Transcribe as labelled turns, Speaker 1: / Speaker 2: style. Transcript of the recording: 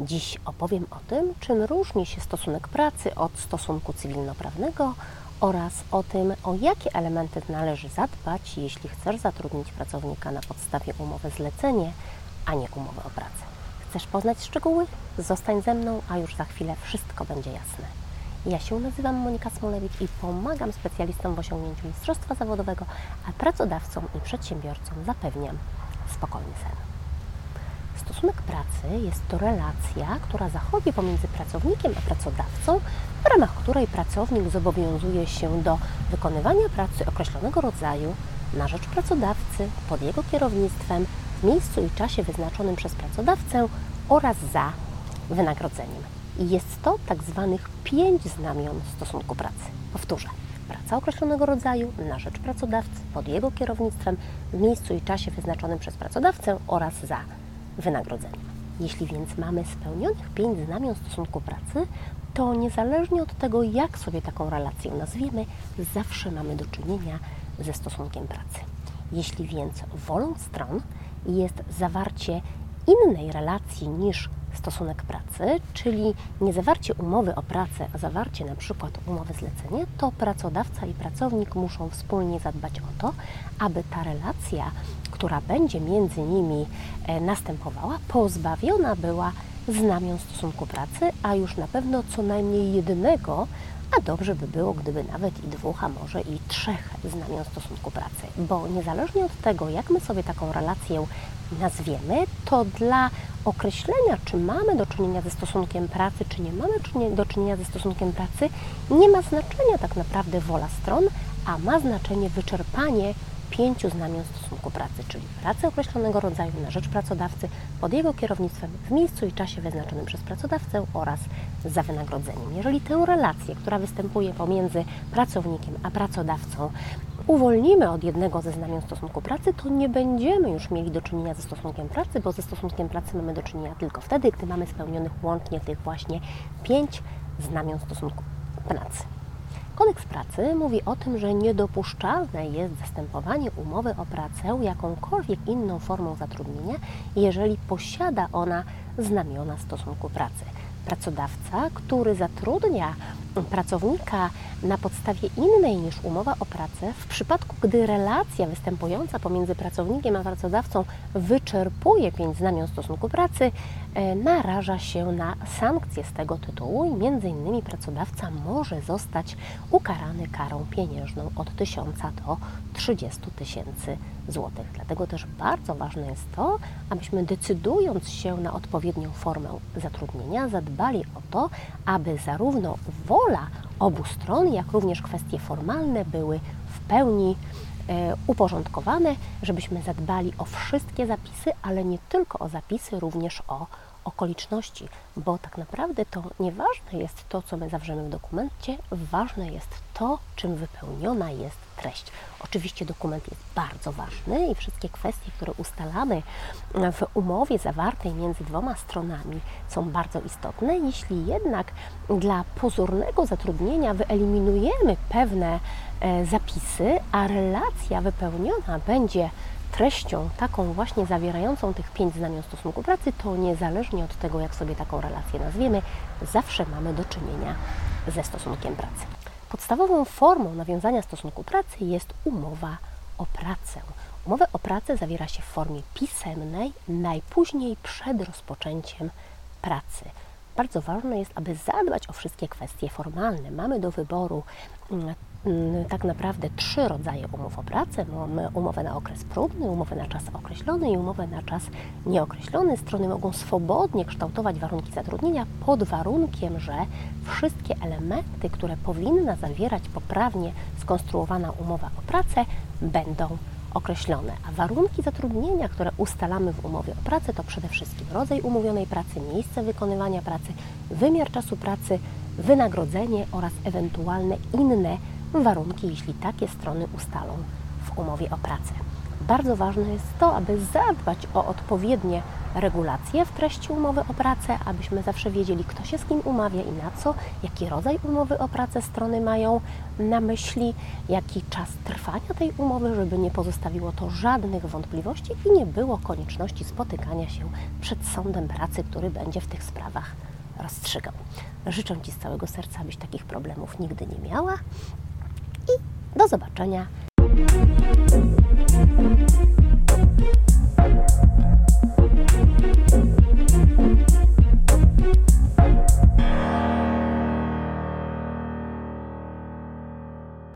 Speaker 1: Dziś opowiem o tym, czym różni się stosunek pracy od stosunku cywilnoprawnego oraz o tym, o jakie elementy należy zadbać, jeśli chcesz zatrudnić pracownika na podstawie umowy zlecenie, a nie umowy o pracę. Chcesz poznać szczegóły? Zostań ze mną, a już za chwilę wszystko będzie jasne. Ja się nazywam Monika Smolewicz i pomagam specjalistom w osiągnięciu mistrzostwa zawodowego, a pracodawcom i przedsiębiorcom zapewniam spokojny sen. Stosunek pracy jest to relacja, która zachodzi pomiędzy pracownikiem a pracodawcą, w ramach której pracownik zobowiązuje się do wykonywania pracy określonego rodzaju na rzecz pracodawcy pod jego kierownictwem w miejscu i czasie wyznaczonym przez pracodawcę oraz za wynagrodzeniem. I jest to tak zwanych pięć znamion stosunku pracy. Powtórzę. Praca określonego rodzaju na rzecz pracodawcy pod jego kierownictwem w miejscu i czasie wyznaczonym przez pracodawcę oraz za wynagrodzeniem. Jeśli więc mamy spełnionych pięć znamion stosunku pracy, to niezależnie od tego, jak sobie taką relację nazwiemy, zawsze mamy do czynienia ze stosunkiem pracy. Jeśli więc wolą stron jest zawarcie innej relacji niż stosunek pracy, czyli nie zawarcie umowy o pracę, a zawarcie na przykład umowy zlecenie, to pracodawca i pracownik muszą wspólnie zadbać o to, aby ta relacja, która będzie między nimi e, następowała, pozbawiona była znamion stosunku pracy, a już na pewno co najmniej jednego, a dobrze by było, gdyby nawet i dwóch, a może i trzech znamion stosunku pracy, bo niezależnie od tego, jak my sobie taką relację nazwiemy, to dla określenia, czy mamy do czynienia ze stosunkiem pracy, czy nie mamy do czynienia ze stosunkiem pracy, nie ma znaczenia tak naprawdę wola stron, a ma znaczenie wyczerpanie pięciu znamion stosunku pracy, czyli pracy określonego rodzaju na rzecz pracodawcy pod jego kierownictwem w miejscu i czasie wyznaczonym przez pracodawcę oraz za wynagrodzeniem. Jeżeli tę relację, która występuje pomiędzy pracownikiem a pracodawcą, uwolnimy od jednego ze znamion stosunku pracy, to nie będziemy już mieli do czynienia ze stosunkiem pracy, bo ze stosunkiem pracy mamy do czynienia tylko wtedy, gdy mamy spełnionych łącznie tych właśnie pięć znamion stosunku pracy. Kodeks pracy mówi o tym, że niedopuszczalne jest zastępowanie umowy o pracę jakąkolwiek inną formą zatrudnienia, jeżeli posiada ona znamiona stosunku pracy. Pracodawca, który zatrudnia pracownika na podstawie innej niż umowa o pracę, w przypadku gdy relacja występująca pomiędzy pracownikiem a pracodawcą wyczerpuje pięć znamion stosunku pracy, e, naraża się na sankcje z tego tytułu i między innymi pracodawca może zostać ukarany karą pieniężną od 1000 do 30 tysięcy złotych. Dlatego też bardzo ważne jest to, abyśmy decydując się na odpowiednią formę zatrudnienia, zadbali o to, aby zarówno wola obu stron, jak również kwestie formalne były w pełni e, uporządkowane, żebyśmy zadbali o wszystkie zapisy, ale nie tylko o zapisy, również o okoliczności, bo tak naprawdę to nieważne jest to, co my zawrzemy w dokumencie, ważne jest to, czym wypełniona jest treść. Oczywiście dokument jest bardzo ważny i wszystkie kwestie, które ustalamy w umowie zawartej między dwoma stronami są bardzo istotne. Jeśli jednak dla pozornego zatrudnienia wyeliminujemy pewne e, zapisy, a relacja wypełniona będzie treścią taką właśnie zawierającą tych pięć znamion stosunku pracy, to niezależnie od tego, jak sobie taką relację nazwiemy, zawsze mamy do czynienia ze stosunkiem pracy. Podstawową formą nawiązania stosunku pracy jest umowa o pracę. Umowę o pracę zawiera się w formie pisemnej, najpóźniej przed rozpoczęciem pracy. Bardzo ważne jest, aby zadbać o wszystkie kwestie formalne. Mamy do wyboru mm, tak naprawdę trzy rodzaje umów o pracę. Mamy umowę na okres próbny, umowę na czas określony i umowę na czas nieokreślony. Strony mogą swobodnie kształtować warunki zatrudnienia pod warunkiem, że wszystkie elementy, które powinna zawierać poprawnie skonstruowana umowa o pracę, będą określone. A warunki zatrudnienia, które ustalamy w umowie o pracę, to przede wszystkim rodzaj umówionej pracy, miejsce wykonywania pracy, wymiar czasu pracy, wynagrodzenie oraz ewentualne inne warunki, jeśli takie strony ustalą w umowie o pracę. Bardzo ważne jest to, aby zadbać o odpowiednie regulacje w treści umowy o pracę, abyśmy zawsze wiedzieli, kto się z kim umawia i na co, jaki rodzaj umowy o pracę strony mają na myśli, jaki czas trwania tej umowy, żeby nie pozostawiło to żadnych wątpliwości i nie było konieczności spotykania się przed sądem pracy, który będzie w tych sprawach rozstrzygał. Życzę Ci z całego serca, abyś takich problemów nigdy nie miała do zobaczenia.